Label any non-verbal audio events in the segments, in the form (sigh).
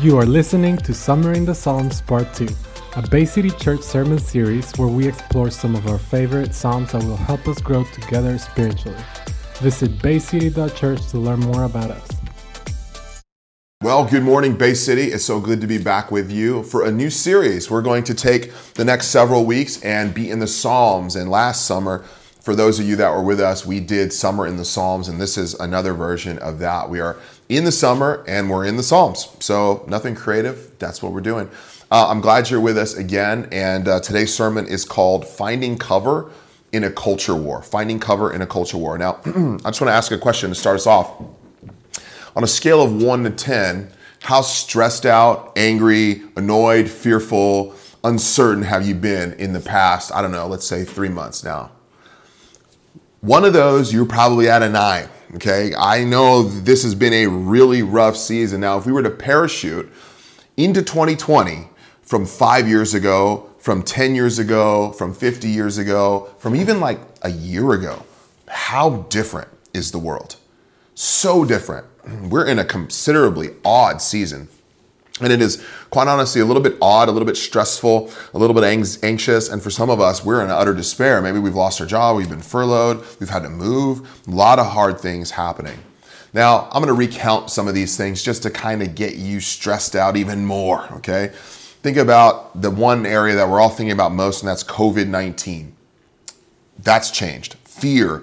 You are listening to Summer in the Psalms Part 2, a Bay City Church sermon series where we explore some of our favorite Psalms that will help us grow together spiritually. Visit baycity.church to learn more about us. Well, good morning, Bay City. It's so good to be back with you for a new series. We're going to take the next several weeks and be in the Psalms. And last summer, for those of you that were with us, we did Summer in the Psalms, and this is another version of that. We are in the summer and we're in the Psalms. So, nothing creative. That's what we're doing. Uh, I'm glad you're with us again. And uh, today's sermon is called Finding Cover in a Culture War. Finding Cover in a Culture War. Now, (clears throat) I just want to ask a question to start us off. On a scale of 1 to 10, how stressed out, angry, annoyed, fearful, uncertain have you been in the past, I don't know, let's say three months now? One of those, you're probably at a nine. Okay. I know this has been a really rough season. Now, if we were to parachute into 2020 from five years ago, from 10 years ago, from 50 years ago, from even like a year ago, how different is the world? So different. We're in a considerably odd season. And it is quite honestly a little bit odd, a little bit stressful, a little bit anxious. And for some of us, we're in utter despair. Maybe we've lost our job, we've been furloughed, we've had to move, a lot of hard things happening. Now, I'm to recount some of these things just to kind of get you stressed out even more, okay? Think about the one area that we're all thinking about most, and that's COVID 19. That's changed. Fear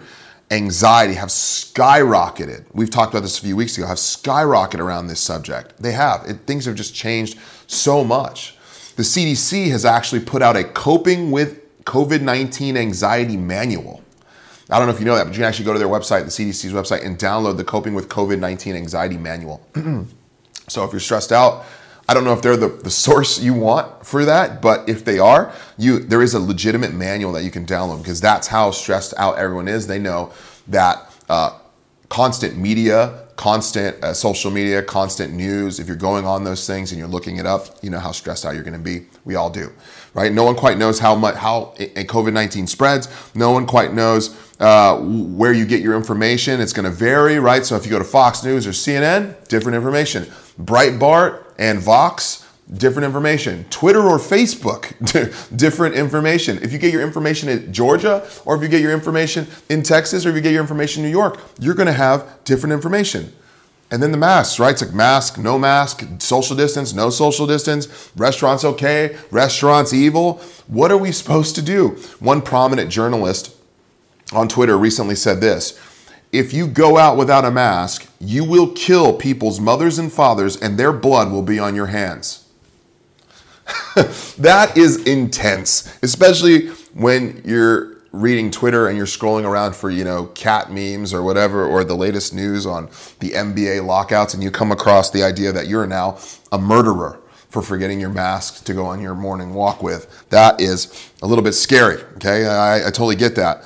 anxiety have skyrocketed. We've talked about this a few weeks ago, have skyrocketed around this subject. They have. It, things have just changed so much. The CDC has actually put out a coping with COVID 19 anxiety manual. I don't know if you know that, but you can actually go to their website, the CDC's website, and download the Coping with COVID 19 Anxiety Manual. (clears throat) so if you're stressed out, I don't know if they're the, the source you want for that, but if they are, you there is a legitimate manual that you can download because that's how stressed out everyone is. They know that uh, constant media, constant uh, social media, constant news, if you're going on those things and you're looking it up, you know how stressed out you're going to be. We all do, right? No one quite knows how much how COVID-19 spreads. No one quite knows uh, where you get your information. It's going to vary, right? So if you go to Fox News or CNN, different information. Breitbart and Vox, different information. Twitter or Facebook, (laughs) different information. If you get your information in Georgia, or if you get your information in Texas, or if you get your information in New York, you're to have different information. And then the masks, right? It's like mask, no mask, social distance, no social distance, restaurants okay, restaurants evil. What are we supposed to do? One prominent journalist on Twitter recently said this if you go out without a mask, you will kill people's mothers and fathers, and their blood will be on your hands. (laughs) that is intense, especially when you're reading Twitter and you're scrolling around for, you know, cat memes or whatever, or the latest news on the NBA lockouts, and you come across the idea that you're now a murderer for forgetting your mask to go on your morning walk with. That is a little bit scary, okay? I, I totally get that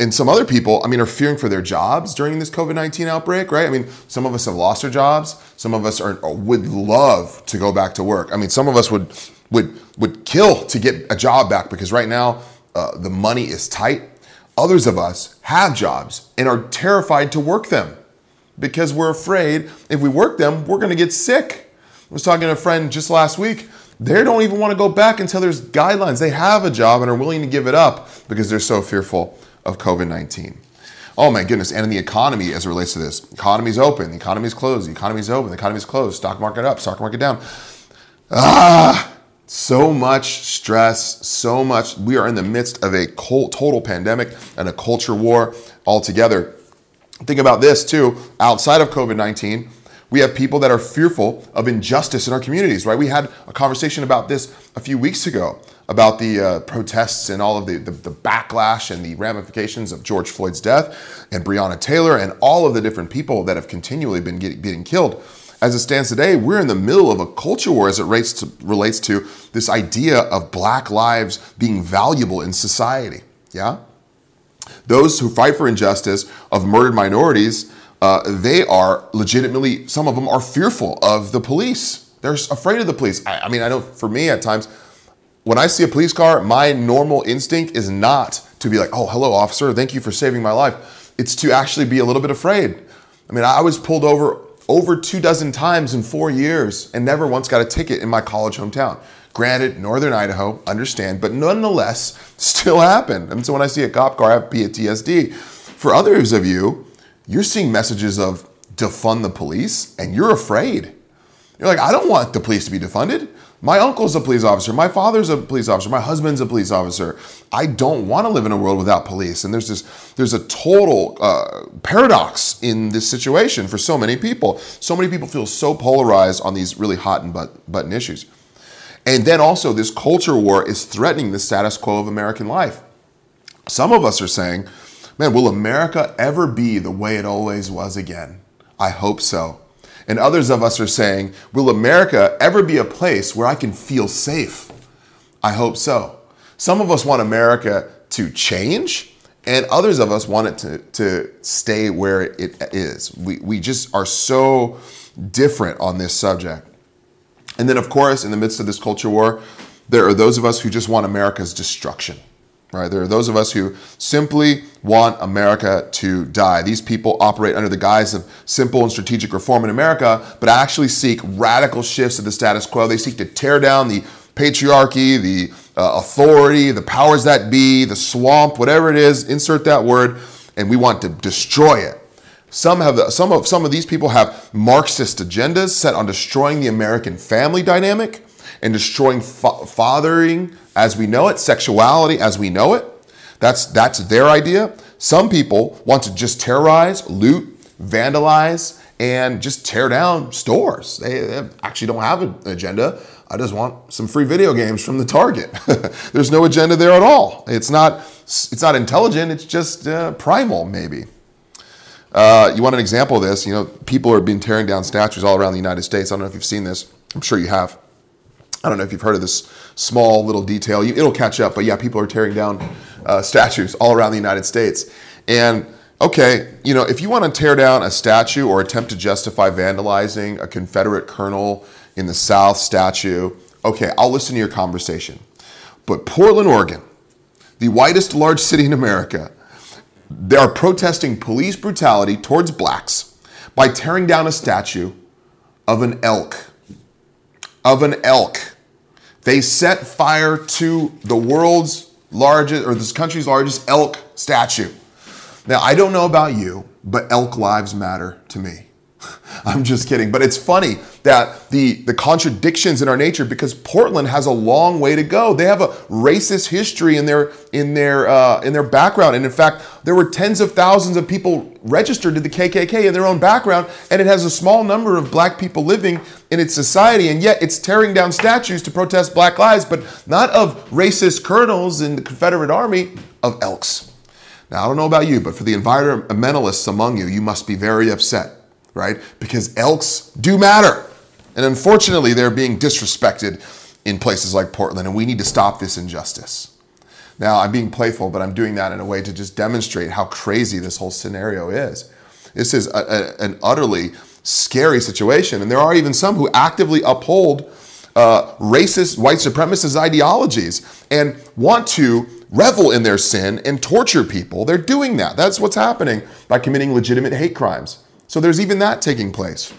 and some other people, I mean, are fearing for their jobs during this COVID 19 outbreak, right? I mean, some of us have lost our jobs. Some of us are, would love to go back to work. I mean, some of us would, would, would kill to get a job back because right now uh, the money is tight. Others of us have jobs and are terrified to work them because we're afraid if we work them, we're going to get sick. I was talking to a friend just last week. They don't even want to go back until there's guidelines. They have a job and are willing to give it up because they're so fearful of COVID 19. Oh my goodness. And in the economy as it relates to this, economy's open, the economy's closed, the economy's open, the economy's closed, stock market up, stock market down. Ah, so much stress, so much. We are in the midst of a total pandemic and a culture war altogether. Think about this too. Outside of COVID 19, we have people that are fearful of injustice in our communities, right? We had a conversation about this a few weeks ago about the uh, protests and all of the, the, the, backlash and the ramifications of George Floyd's death and Breonna Taylor and all of the different people that have continually been getting, killed. As it stands today, we're in the middle of a culture war as it relates to, relates to this idea of black lives being valuable in society. Yeah? Those who fight for injustice of murdered minorities, uh, they are legitimately, some of them are fearful of the police. They're afraid of the police. I, I mean, I know for me at times, when I see a police car, my normal instinct is not to be like, oh, hello, officer, thank you for saving my life. It's to actually be a little bit afraid. I mean, I was pulled over over two dozen times in four years and never once got a ticket in my college hometown. Granted, Northern Idaho, understand, but nonetheless, (laughs) still happened. And so when I see a cop car, I have PTSD. For others of you, you're seeing messages of defund the police and you're afraid. You're like, I don't want the police to be defunded. My uncle's a police officer. My father's a police officer. My husband's a police officer. I don't want to live in a world without police. And there's this, there's a total uh, paradox in this situation for so many people. So many people feel so polarized on these really hot and but, button issues. And then also, this culture war is threatening the status quo of American life. Some of us are saying, man, will America ever be the way it always was again? I hope so. And others of us are saying, Will America ever be a place where I can feel safe? I hope so. Some of us want America to change, and others of us want it to, to stay where it is. We, we just are so different on this subject. And then, of course, in the midst of this culture war, there are those of us who just want America's destruction. Right? There are those of us who simply want America to die. These people operate under the guise of simple and strategic reform in America, but actually seek radical shifts of the status quo. They seek to tear down the patriarchy, the uh, authority, the powers that be, the swamp, whatever it is, insert that word, and we want to destroy it. Some have some of some of these people have Marxist agendas set on destroying the American family dynamic and destroying fa- fathering as we know it, sexuality as we know it. That's that's their idea. Some people want to just terrorize, loot, vandalize, and just tear down stores. They, they actually don't have an agenda. I just want some free video games from the Target. (laughs) There's no agenda there at all. It's not it's not intelligent. It's just uh, primal, maybe. Uh, you want an example of this? You know, people are being tearing down statues all around the United States. I don't know if you've seen this. I'm sure you have. I don't know if you've heard of this small little detail. It'll catch up, but yeah, people are tearing down uh, (laughs) statues all around the United States. And okay, you know, if you want to tear down a statue or attempt to justify vandalizing a Confederate colonel in the South statue, okay, I'll listen to your conversation. But Portland, Oregon, the whitest large city in America, they are protesting police brutality towards blacks by tearing down a statue of an elk of an elk. They set fire to the world's largest, or this country's largest elk statue. Now, I don't know about you, but elk lives matter to me. (laughs) I'm just kidding. But it's funny that the, the contradictions in our nature, because Portland has a long way to go. They have a racist history in their in their uh, in their background, and in fact, there were tens of thousands of people registered to the KKK in their own background, and it has a small number of black people living in its society, and yet it's tearing down statues to protest black lives, but not of racist colonels in the Confederate Army, of elks. Now, I don't know about you, but for the environmentalists among you, you must be very upset right? Because elks do matter. And unfortunately, they're being disrespected in places like Portland, and we need to stop this injustice. Now, I'm being playful, but I'm doing that in a way to just demonstrate how crazy this whole scenario is. This is a, a, an utterly scary situation, and there are even some who actively uphold uh, racist, white supremacist ideologies and want to revel in their sin and torture people. They're doing that. That's what's happening by committing legitimate hate crimes. So there's even that taking place.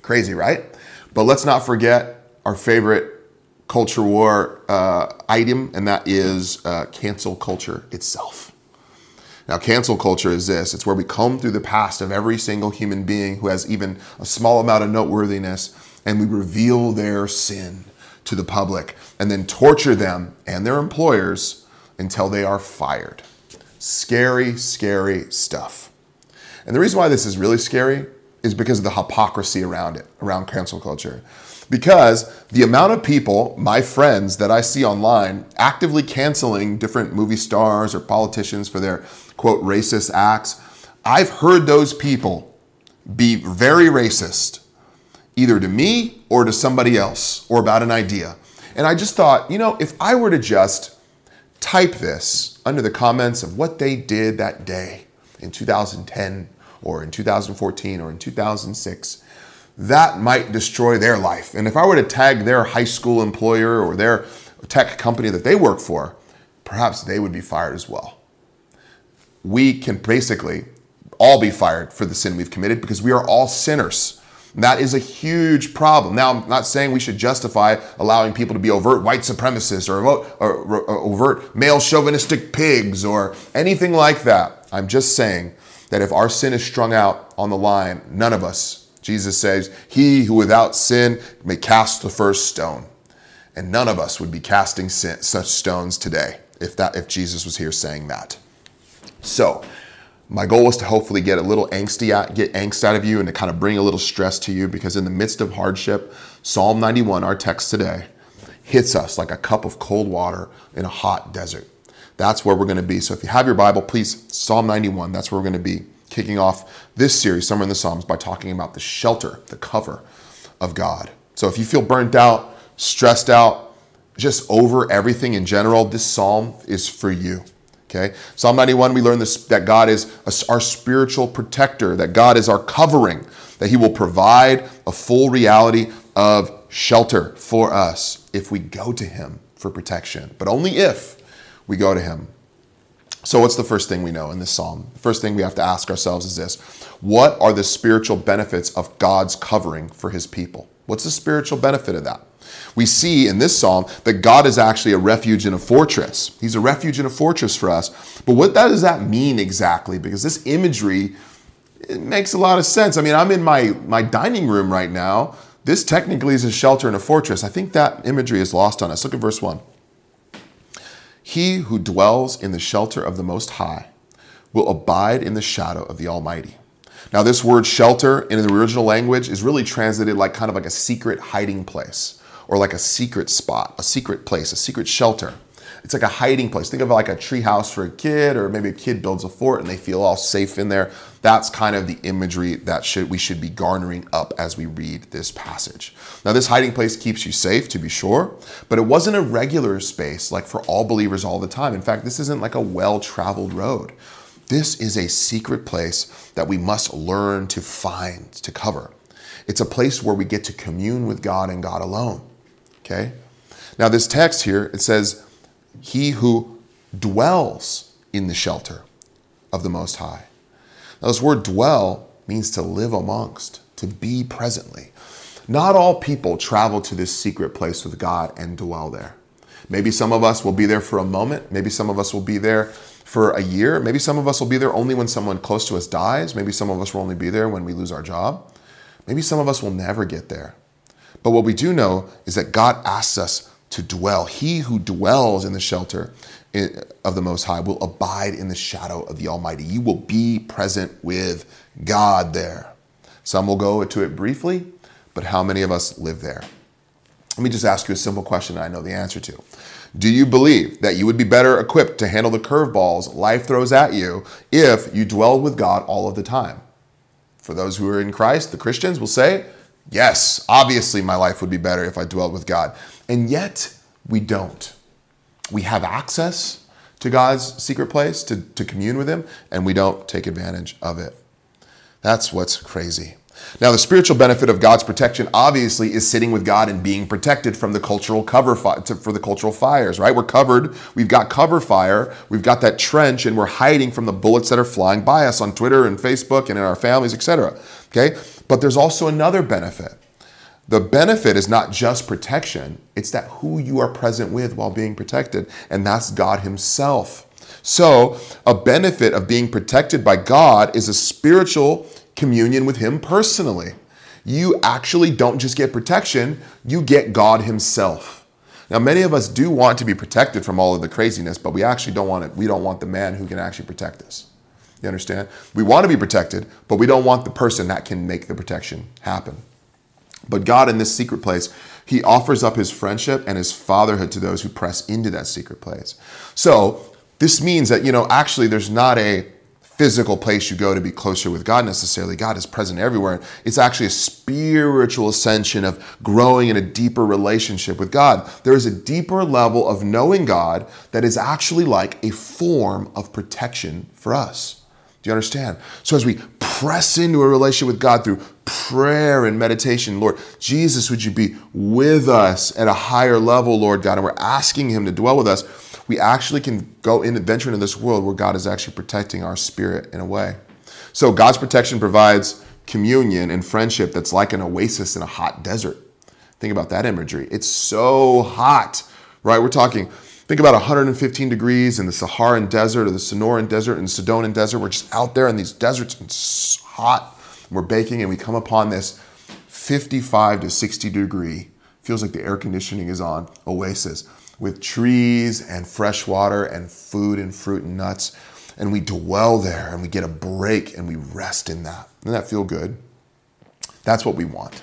Crazy, right? But let's not forget our favorite culture war uh, item, and that is uh, cancel culture itself. Now, cancel culture is this it's where we comb through the past of every single human being who has even a small amount of noteworthiness and we reveal their sin to the public and then torture them and their employers until they are fired. Scary, scary stuff. And the reason why this is really scary is because of the hypocrisy around it, around cancel culture. Because the amount of people, my friends that I see online, actively canceling different movie stars or politicians for their quote racist acts, I've heard those people be very racist, either to me or to somebody else or about an idea. And I just thought, you know, if I were to just type this under the comments of what they did that day in 2010 or in 2014 or in 2006, that might destroy their life. And if I were to tag their high school employer or their tech company that they work for, perhaps they would be fired as well. We can basically all be fired for the sin we've committed because we are all sinners. That is a huge problem. Now, I'm not saying we should justify allowing people to be overt white supremacists or, or overt male chauvinistic pigs or anything like that. I'm just saying that if our sin is strung out on the line, none of us, Jesus says, he who without sin may cast the first stone. And none of us would be casting sin, such stones today if that if Jesus was here saying that. So, my goal was to hopefully get a little angsty out, get angst out of you and to kind of bring a little stress to you because in the midst of hardship, Psalm 91, our text today, hits us like a cup of cold water in a hot desert. That's where we're going to be. So if you have your Bible, please, Psalm 91, that's where we're going to be kicking off this series, Summer in the Psalms, by talking about the shelter, the cover of God. So if you feel burnt out, stressed out, just over everything in general, this psalm is for you. Okay. Psalm 91, we learn this that God is our spiritual protector, that God is our covering, that He will provide a full reality of shelter for us if we go to Him for protection, but only if we go to Him. So, what's the first thing we know in this psalm? The first thing we have to ask ourselves is this What are the spiritual benefits of God's covering for His people? What's the spiritual benefit of that? We see in this psalm that God is actually a refuge and a fortress. He's a refuge and a fortress for us. But what does that mean exactly? Because this imagery it makes a lot of sense. I mean, I'm in my, my dining room right now. This technically is a shelter and a fortress. I think that imagery is lost on us. Look at verse 1. He who dwells in the shelter of the Most High will abide in the shadow of the Almighty. Now, this word shelter in the original language is really translated like kind of like a secret hiding place or like a secret spot, a secret place, a secret shelter. It's like a hiding place. Think of it like a tree house for a kid, or maybe a kid builds a fort and they feel all safe in there. That's kind of the imagery that should we should be garnering up as we read this passage. Now, this hiding place keeps you safe, to be sure, but it wasn't a regular space like for all believers all the time. In fact, this isn't like a well-traveled road. This is a secret place that we must learn to find, to cover. It's a place where we get to commune with God and God alone. Okay? Now, this text here, it says, He who dwells in the shelter of the Most High. Now, this word dwell means to live amongst, to be presently. Not all people travel to this secret place with God and dwell there. Maybe some of us will be there for a moment. Maybe some of us will be there for a year. Maybe some of us will be there only when someone close to us dies. Maybe some of us will only be there when we lose our job. Maybe some of us will never get there. But what we do know is that God asks us to dwell. He who dwells in the shelter of the Most High will abide in the shadow of the Almighty. You will be present with God there. Some will go to it briefly, but how many of us live there? Let me just ask you a simple question I know the answer to. Do you believe that you would be better equipped to handle the curveballs life throws at you if you dwelled with God all of the time? For those who are in Christ, the Christians will say, Yes, obviously my life would be better if I dwelt with God. And yet we don't. We have access to God's secret place to, to commune with Him, and we don't take advantage of it. That's what's crazy. Now, the spiritual benefit of God's protection obviously is sitting with God and being protected from the cultural cover fi- to, for the cultural fires, right? We're covered. We've got cover fire. We've got that trench, and we're hiding from the bullets that are flying by us on Twitter and Facebook and in our families, etc. Okay, but there's also another benefit. The benefit is not just protection, it's that who you are present with while being protected, and that's God Himself. So, a benefit of being protected by God is a spiritual communion with Him personally. You actually don't just get protection, you get God Himself. Now, many of us do want to be protected from all of the craziness, but we actually don't want it. We don't want the man who can actually protect us. You understand? We want to be protected, but we don't want the person that can make the protection happen. But God, in this secret place, He offers up His friendship and His fatherhood to those who press into that secret place. So, this means that, you know, actually there's not a physical place you go to be closer with God necessarily. God is present everywhere. It's actually a spiritual ascension of growing in a deeper relationship with God. There is a deeper level of knowing God that is actually like a form of protection for us. Do you understand? So as we press into a relationship with God through prayer and meditation, Lord, Jesus, would you be with us at a higher level, Lord God? And we're asking Him to dwell with us. We actually can go in adventure into this world where God is actually protecting our spirit in a way. So God's protection provides communion and friendship that's like an oasis in a hot desert. Think about that imagery. It's so hot, right? We're talking, think about 115 degrees in the Saharan desert or the Sonoran desert and Sidonan desert. We're just out there in these deserts and it's hot. We're baking and we come upon this 55 to 60 degree, feels like the air conditioning is on, oasis with trees and fresh water and food and fruit and nuts. And we dwell there and we get a break and we rest in that. Doesn't that feel good? That's what we want.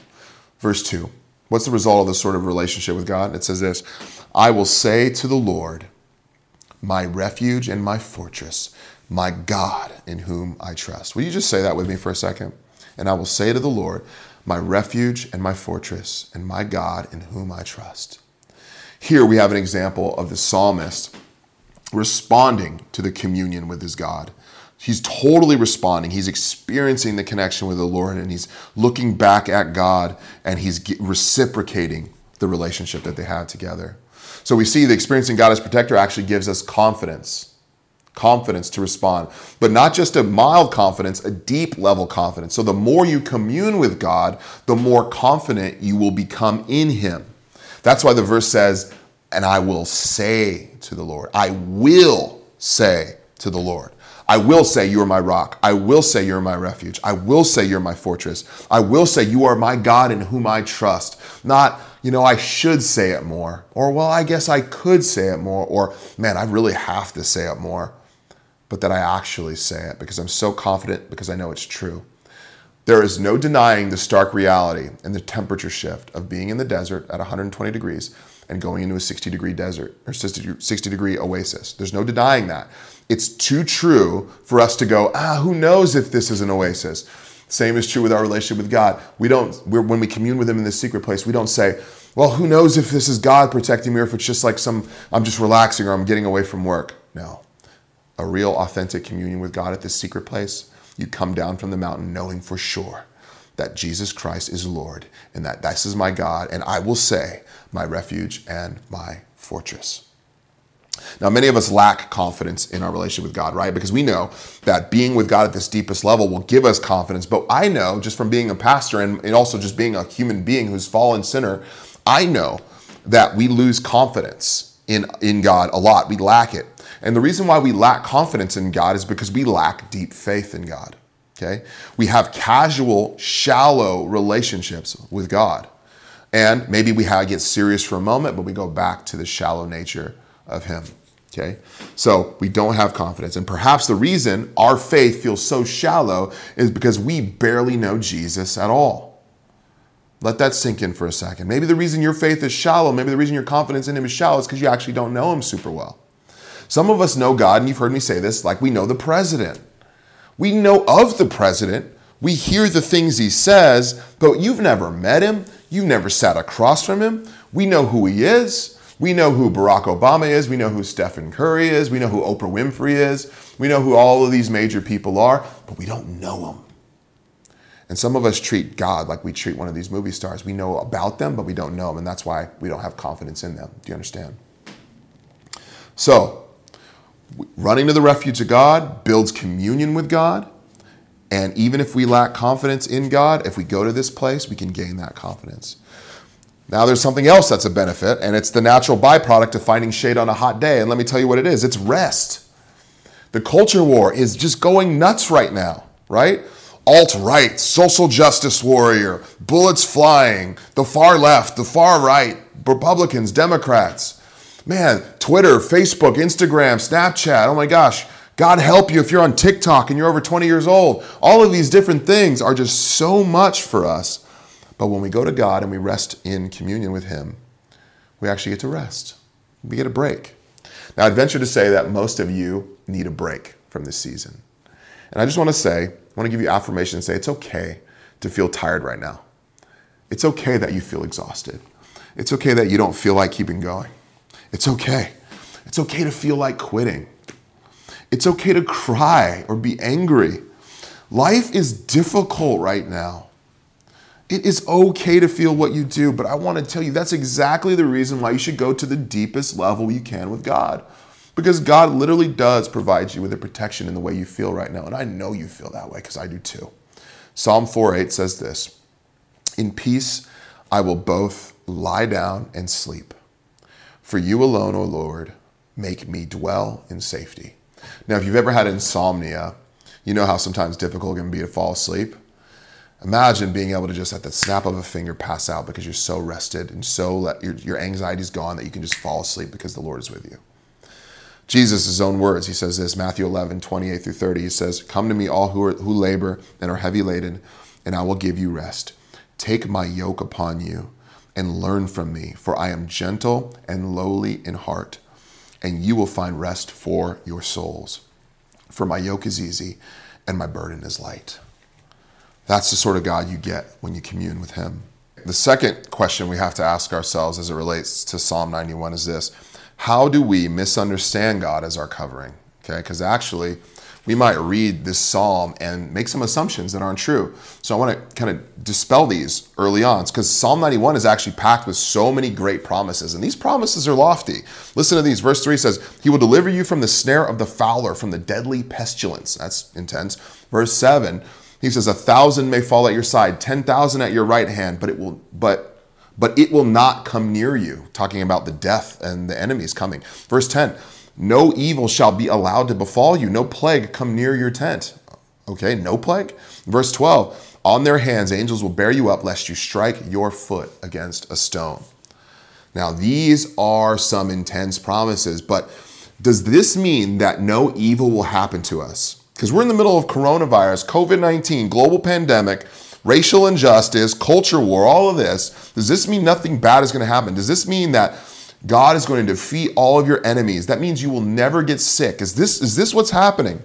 Verse 2. What's the result of this sort of relationship with God? It says this I will say to the Lord, my refuge and my fortress, my God in whom I trust. Will you just say that with me for a second? And I will say to the Lord, my refuge and my fortress, and my God in whom I trust. Here we have an example of the psalmist responding to the communion with his God. He's totally responding. He's experiencing the connection with the Lord and he's looking back at God and he's reciprocating the relationship that they had together. So we see the experiencing God as protector actually gives us confidence. Confidence to respond, but not just a mild confidence, a deep level confidence. So the more you commune with God, the more confident you will become in Him. That's why the verse says, And I will say to the Lord, I will say to the Lord. I will say, You are my rock. I will say, You're my refuge. I will say, You're my fortress. I will say, You are my God in whom I trust. Not, you know, I should say it more. Or, well, I guess I could say it more. Or, man, I really have to say it more. But that I actually say it because I'm so confident because I know it's true. There is no denying the stark reality and the temperature shift of being in the desert at 120 degrees and going into a 60 degree desert or 60 degree oasis. There's no denying that. It's too true for us to go, ah, who knows if this is an oasis. Same is true with our relationship with God. We don't, when we commune with Him in this secret place, we don't say, well, who knows if this is God protecting me or if it's just like some, I'm just relaxing or I'm getting away from work. No. A real, authentic communion with God at this secret place, you come down from the mountain knowing for sure that Jesus Christ is Lord and that this is my God, and I will say, my refuge and my fortress. Now, many of us lack confidence in our relationship with God, right? Because we know that being with God at this deepest level will give us confidence. But I know just from being a pastor and, and also just being a human being who's fallen sinner, I know that we lose confidence in, in God a lot. We lack it. And the reason why we lack confidence in God is because we lack deep faith in God. Okay? We have casual, shallow relationships with God. And maybe we get serious for a moment, but we go back to the shallow nature of Him. Okay? So we don't have confidence. And perhaps the reason our faith feels so shallow is because we barely know Jesus at all. Let that sink in for a second. Maybe the reason your faith is shallow, maybe the reason your confidence in Him is shallow is because you actually don't know Him super well. Some of us know God, and you've heard me say this, like we know the president. We know of the president, we hear the things he says, but you've never met him, you've never sat across from him. We know who he is. We know who Barack Obama is. We know who Stephen Curry is. We know who Oprah Winfrey is. We know who all of these major people are, but we don't know them. And some of us treat God like we treat one of these movie stars. We know about them, but we don't know them, and that's why we don't have confidence in them. Do you understand? So, running to the refuge of God builds communion with God. And even if we lack confidence in God, if we go to this place, we can gain that confidence. Now, there's something else that's a benefit, and it's the natural byproduct of finding shade on a hot day. And let me tell you what it is it's rest. The culture war is just going nuts right now, right? Alt right, social justice warrior, bullets flying, the far left, the far right, Republicans, Democrats. Man, Twitter, Facebook, Instagram, Snapchat, oh my gosh. God help you if you're on TikTok and you're over 20 years old. All of these different things are just so much for us but when we go to God and we rest in communion with Him, we actually get to rest. We get a break. Now, I'd venture to say that most of you need a break from this season. And I just want to say, I want to give you affirmation and say it's okay to feel tired right now. It's okay that you feel exhausted. It's okay that you don't feel like keeping going. It's okay. It's okay to feel like quitting. It's okay to cry or be angry. Life is difficult right now. It is okay to feel what you do, but I want to tell you that's exactly the reason why you should go to the deepest level you can with God. Because God literally does provide you with a protection in the way you feel right now. And I know you feel that way because I do too. Psalm 4:8 says this In peace I will both lie down and sleep. For you alone, O Lord, make me dwell in safety. Now, if you've ever had insomnia, you know how sometimes difficult it can be to fall asleep. Imagine being able to just at the snap of a finger pass out because you're so rested and so let, your, your anxiety's gone that you can just fall asleep because the Lord is with you. Jesus, own words, he says this, Matthew 11, 28 through 30. He says, Come to me, all who, are, who labor and are heavy laden, and I will give you rest. Take my yoke upon you and learn from me, for I am gentle and lowly in heart, and you will find rest for your souls. For my yoke is easy and my burden is light. That's the sort of God you get when you commune with Him. The second question we have to ask ourselves as it relates to Psalm 91 is this How do we misunderstand God as our covering? Okay, because actually, we might read this psalm and make some assumptions that aren't true. So I want to kind of dispel these early on because Psalm 91 is actually packed with so many great promises, and these promises are lofty. Listen to these. Verse 3 says, He will deliver you from the snare of the fowler, from the deadly pestilence. That's intense. Verse 7, he says, A thousand may fall at your side, 10,000 at your right hand, but it will, but but it will not come near you, talking about the death and the enemies coming. Verse 10 No evil shall be allowed to befall you, no plague come near your tent. Okay, no plague. Verse 12 On their hands angels will bear you up, lest you strike your foot against a stone. Now, these are some intense promises, but does this mean that no evil will happen to us? because we're in the middle of coronavirus, COVID 19, global pandemic, racial injustice, culture war, all of this. Does this mean nothing bad is going to happen? Does this mean that God is going to defeat all of your enemies? That means you will never get sick. Is this, is this what's happening?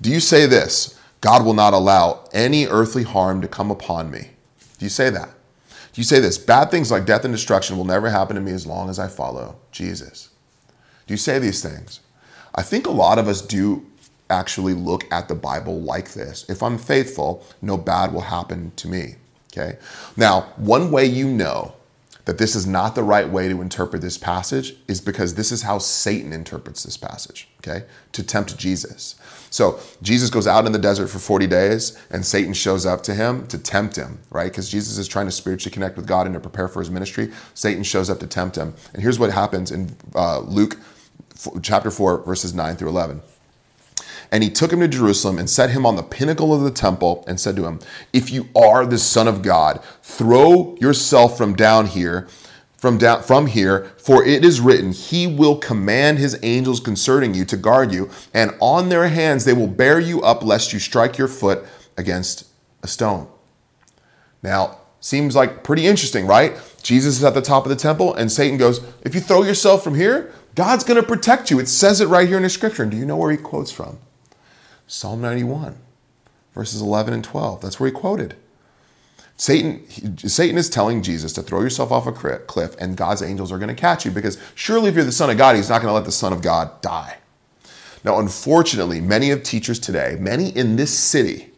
Do you say this? God will not allow any earthly harm to come upon me. Do you say that? Do you say this? Bad things like death and destruction will never happen to me as long as I follow Jesus. Do you say these things? I think a lot of us do actually look at the Bible like this. If I'm faithful, no bad will happen to me. Okay? Now, one way you know that this is not the right way to interpret this passage is because this is how Satan interprets this passage, okay? To tempt Jesus. So Jesus goes out in the desert for 40 days and Satan shows up to him to tempt him, right? Because Jesus is trying to spiritually connect with God and to prepare for his ministry. Satan shows up to tempt him. And here's what happens in uh, Luke chapter 4, verses 9 through 11. And he took him to Jerusalem and set him on the pinnacle of the temple and said to him, If you are the Son of God, throw yourself from down here, from down from here, for it is written, He will command his angels concerning you to guard you, and on their hands they will bear you up lest you strike your foot against a stone. Now, seems like pretty interesting, right? Jesus is at the top of the temple, and Satan goes, If you throw yourself from here, God's going to protect you. It says it right here in the scripture. And do you know where he quotes from? Psalm 91, verses 11 and 12. That's where he quoted. Satan, Satan is telling Jesus to throw yourself off a cliff and God's angels are going to catch you because surely if you're the Son of God, he's not going to let the Son of God die. Now, unfortunately, many of teachers today, many in this city,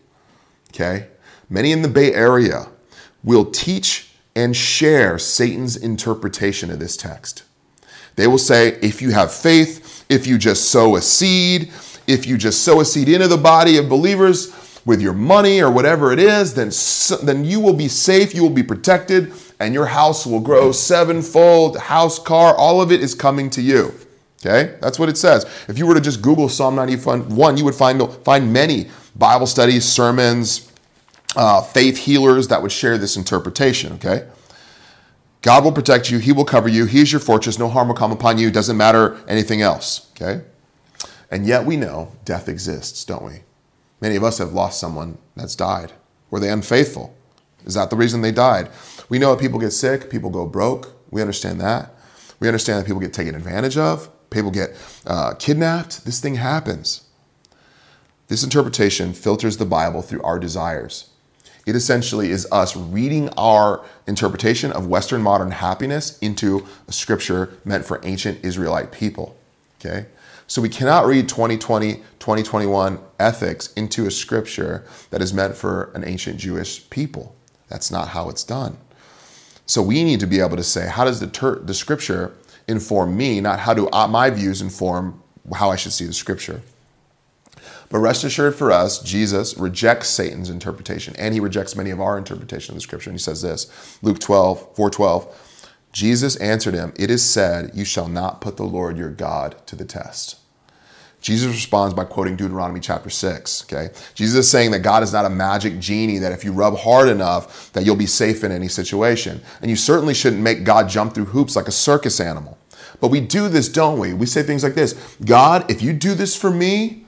okay, many in the Bay Area, will teach and share Satan's interpretation of this text. They will say, if you have faith, if you just sow a seed, if you just sow a seed into the body of believers with your money or whatever it is, then, then you will be safe, you will be protected, and your house will grow sevenfold. House, car, all of it is coming to you. Okay? That's what it says. If you were to just Google Psalm 91, you would find, find many Bible studies, sermons, uh, faith healers that would share this interpretation. Okay? God will protect you. He will cover you. He's your fortress. No harm will come upon you. Doesn't matter anything else. Okay? And yet we know death exists, don't we? Many of us have lost someone that's died. Were they unfaithful? Is that the reason they died? We know that people get sick, people go broke. We understand that. We understand that people get taken advantage of, people get uh, kidnapped. This thing happens. This interpretation filters the Bible through our desires. It essentially is us reading our interpretation of Western modern happiness into a scripture meant for ancient Israelite people. Okay? So we cannot read 2020, 2021 ethics into a scripture that is meant for an ancient Jewish people. That's not how it's done. So we need to be able to say, how does the, ter- the scripture inform me, not how do my views inform how I should see the scripture. But rest assured for us, Jesus rejects Satan's interpretation and he rejects many of our interpretation of the scripture. And he says this Luke 12, 412. Jesus answered him, It is said, You shall not put the Lord your God to the test. Jesus responds by quoting Deuteronomy chapter 6, okay? Jesus is saying that God is not a magic genie that if you rub hard enough that you'll be safe in any situation. And you certainly shouldn't make God jump through hoops like a circus animal. But we do this, don't we? We say things like this God, if you do this for me,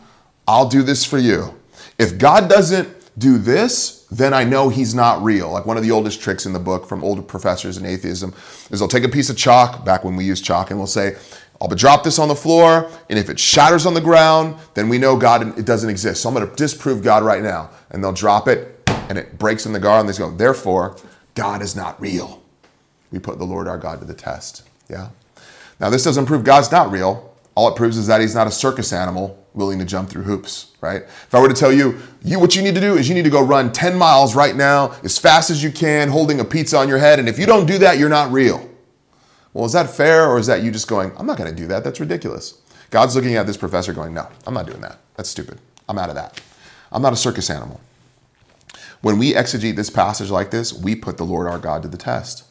I'll do this for you. If God doesn't do this, then I know he's not real. Like one of the oldest tricks in the book from older professors in atheism is they'll take a piece of chalk, back when we used chalk, and we'll say, I'll drop this on the floor, and if it shatters on the ground, then we know God it doesn't exist. So I'm going to disprove God right now. And they'll drop it, and it breaks in the garden. They go, therefore, God is not real. We put the Lord our God to the test. Yeah. Now this doesn't prove God's not real. All it proves is that He's not a circus animal willing to jump through hoops. Right. If I were to tell you, you what you need to do is you need to go run 10 miles right now as fast as you can, holding a pizza on your head, and if you don't do that, you're not real. Well, is that fair or is that you just going, I'm not going to do that? That's ridiculous. God's looking at this professor going, No, I'm not doing that. That's stupid. I'm out of that. I'm not a circus animal. When we exegete this passage like this, we put the Lord our God to the test.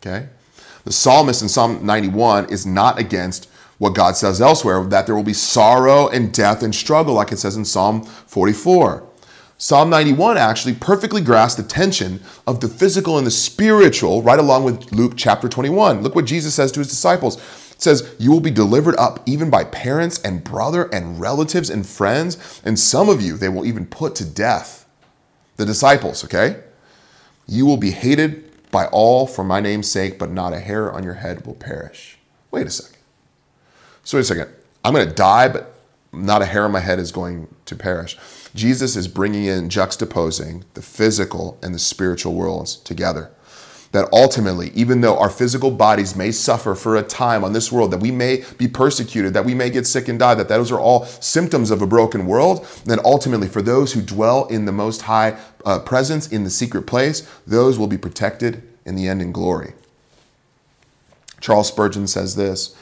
Okay? The psalmist in Psalm 91 is not against what God says elsewhere, that there will be sorrow and death and struggle, like it says in Psalm 44. Psalm 91 actually perfectly grasps the tension of the physical and the spiritual, right along with Luke chapter 21. Look what Jesus says to his disciples. It says, You will be delivered up even by parents and brother and relatives and friends, and some of you they will even put to death. The disciples, okay? You will be hated by all for my name's sake, but not a hair on your head will perish. Wait a second. So, wait a second. I'm going to die, but not a hair on my head is going to perish. Jesus is bringing in, juxtaposing the physical and the spiritual worlds together. That ultimately, even though our physical bodies may suffer for a time on this world, that we may be persecuted, that we may get sick and die, that those are all symptoms of a broken world, then ultimately, for those who dwell in the Most High uh, presence in the secret place, those will be protected in the end in glory. Charles Spurgeon says this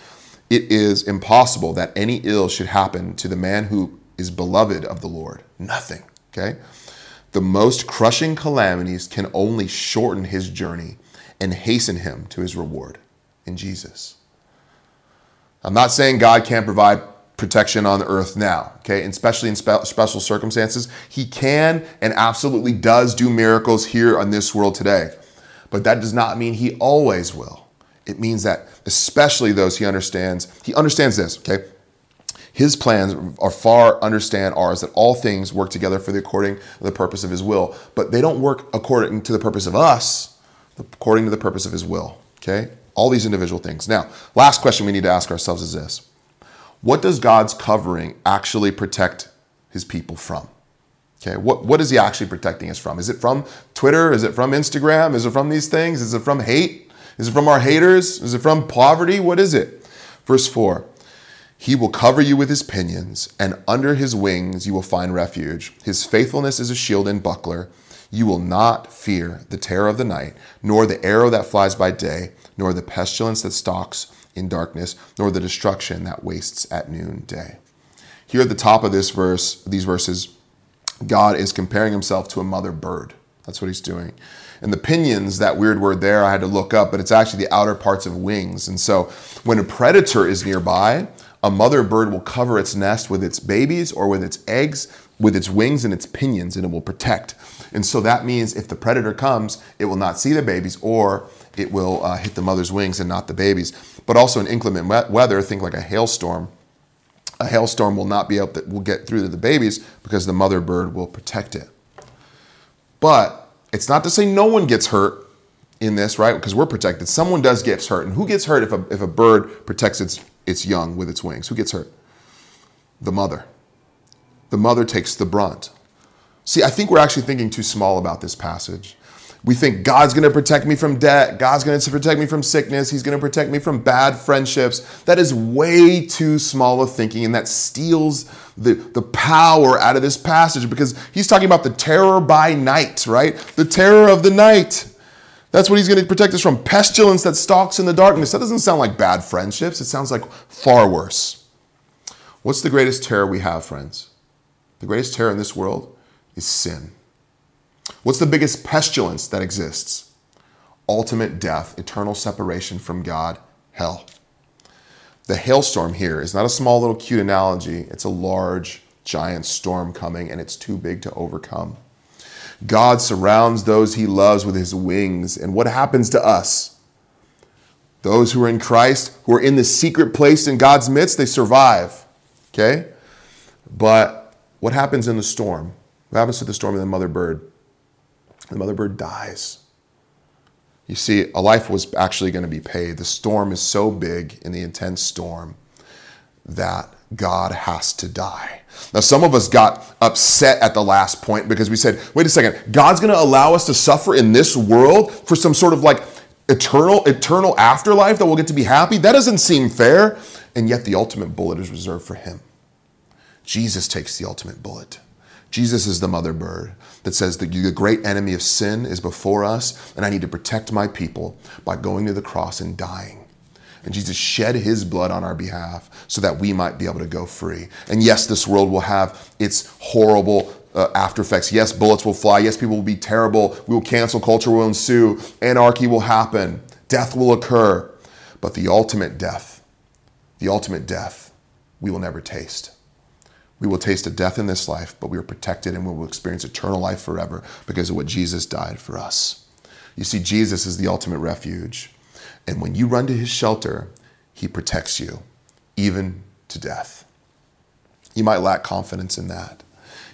It is impossible that any ill should happen to the man who is beloved of the Lord. Nothing. Okay? The most crushing calamities can only shorten his journey and hasten him to his reward in Jesus. I'm not saying God can't provide protection on the earth now, okay? And especially in spe- special circumstances, he can and absolutely does do miracles here on this world today. But that does not mean he always will. It means that especially those he understands, he understands this, okay? His plans are far understand ours that all things work together for the according the purpose of his will, but they don't work according to the purpose of us, according to the purpose of his will. Okay? All these individual things. Now, last question we need to ask ourselves is this. What does God's covering actually protect his people from? Okay, what, what is he actually protecting us from? Is it from Twitter? Is it from Instagram? Is it from these things? Is it from hate? Is it from our haters? Is it from poverty? What is it? Verse 4 he will cover you with his pinions, and under his wings you will find refuge. His faithfulness is a shield and buckler. You will not fear the terror of the night, nor the arrow that flies by day, nor the pestilence that stalks in darkness, nor the destruction that wastes at noonday. Here at the top of this verse, these verses, God is comparing himself to a mother bird. That's what he's doing. And the pinions, that weird word there, I had to look up, but it's actually the outer parts of wings. And so when a predator is nearby, a mother bird will cover its nest with its babies or with its eggs, with its wings and its pinions, and it will protect. And so that means if the predator comes, it will not see the babies or it will uh, hit the mother's wings and not the babies. But also in inclement weather, think like a hailstorm. A hailstorm will not be able to will get through to the babies because the mother bird will protect it. But it's not to say no one gets hurt in this, right? Because we're protected. Someone does get hurt. And who gets hurt if a, if a bird protects its its young with its wings. Who gets hurt? The mother. The mother takes the brunt. See, I think we're actually thinking too small about this passage. We think God's going to protect me from debt. God's going to protect me from sickness. He's going to protect me from bad friendships. That is way too small of thinking, and that steals the, the power out of this passage because he's talking about the terror by night, right? The terror of the night. That's what he's going to protect us from. Pestilence that stalks in the darkness. That doesn't sound like bad friendships. It sounds like far worse. What's the greatest terror we have, friends? The greatest terror in this world is sin. What's the biggest pestilence that exists? Ultimate death, eternal separation from God, hell. The hailstorm here is not a small little cute analogy, it's a large, giant storm coming, and it's too big to overcome. God surrounds those he loves with his wings. And what happens to us? Those who are in Christ, who are in the secret place in God's midst, they survive. Okay? But what happens in the storm? What happens to the storm and the mother bird? The mother bird dies. You see, a life was actually going to be paid. The storm is so big in the intense storm that God has to die. Now, some of us got upset at the last point because we said, wait a second, God's going to allow us to suffer in this world for some sort of like eternal, eternal afterlife that we'll get to be happy? That doesn't seem fair. And yet, the ultimate bullet is reserved for Him. Jesus takes the ultimate bullet. Jesus is the mother bird that says that the great enemy of sin is before us, and I need to protect my people by going to the cross and dying. And Jesus shed his blood on our behalf so that we might be able to go free. And yes, this world will have its horrible uh, after effects. Yes, bullets will fly. Yes, people will be terrible. We will cancel culture will ensue. Anarchy will happen. Death will occur. But the ultimate death, the ultimate death, we will never taste. We will taste a death in this life, but we are protected and we will experience eternal life forever because of what Jesus died for us. You see, Jesus is the ultimate refuge. And when you run to his shelter, he protects you, even to death. You might lack confidence in that.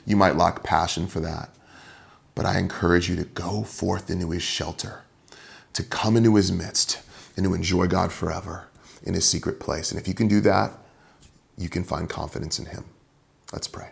You might lack passion for that. But I encourage you to go forth into his shelter, to come into his midst, and to enjoy God forever in his secret place. And if you can do that, you can find confidence in him. Let's pray.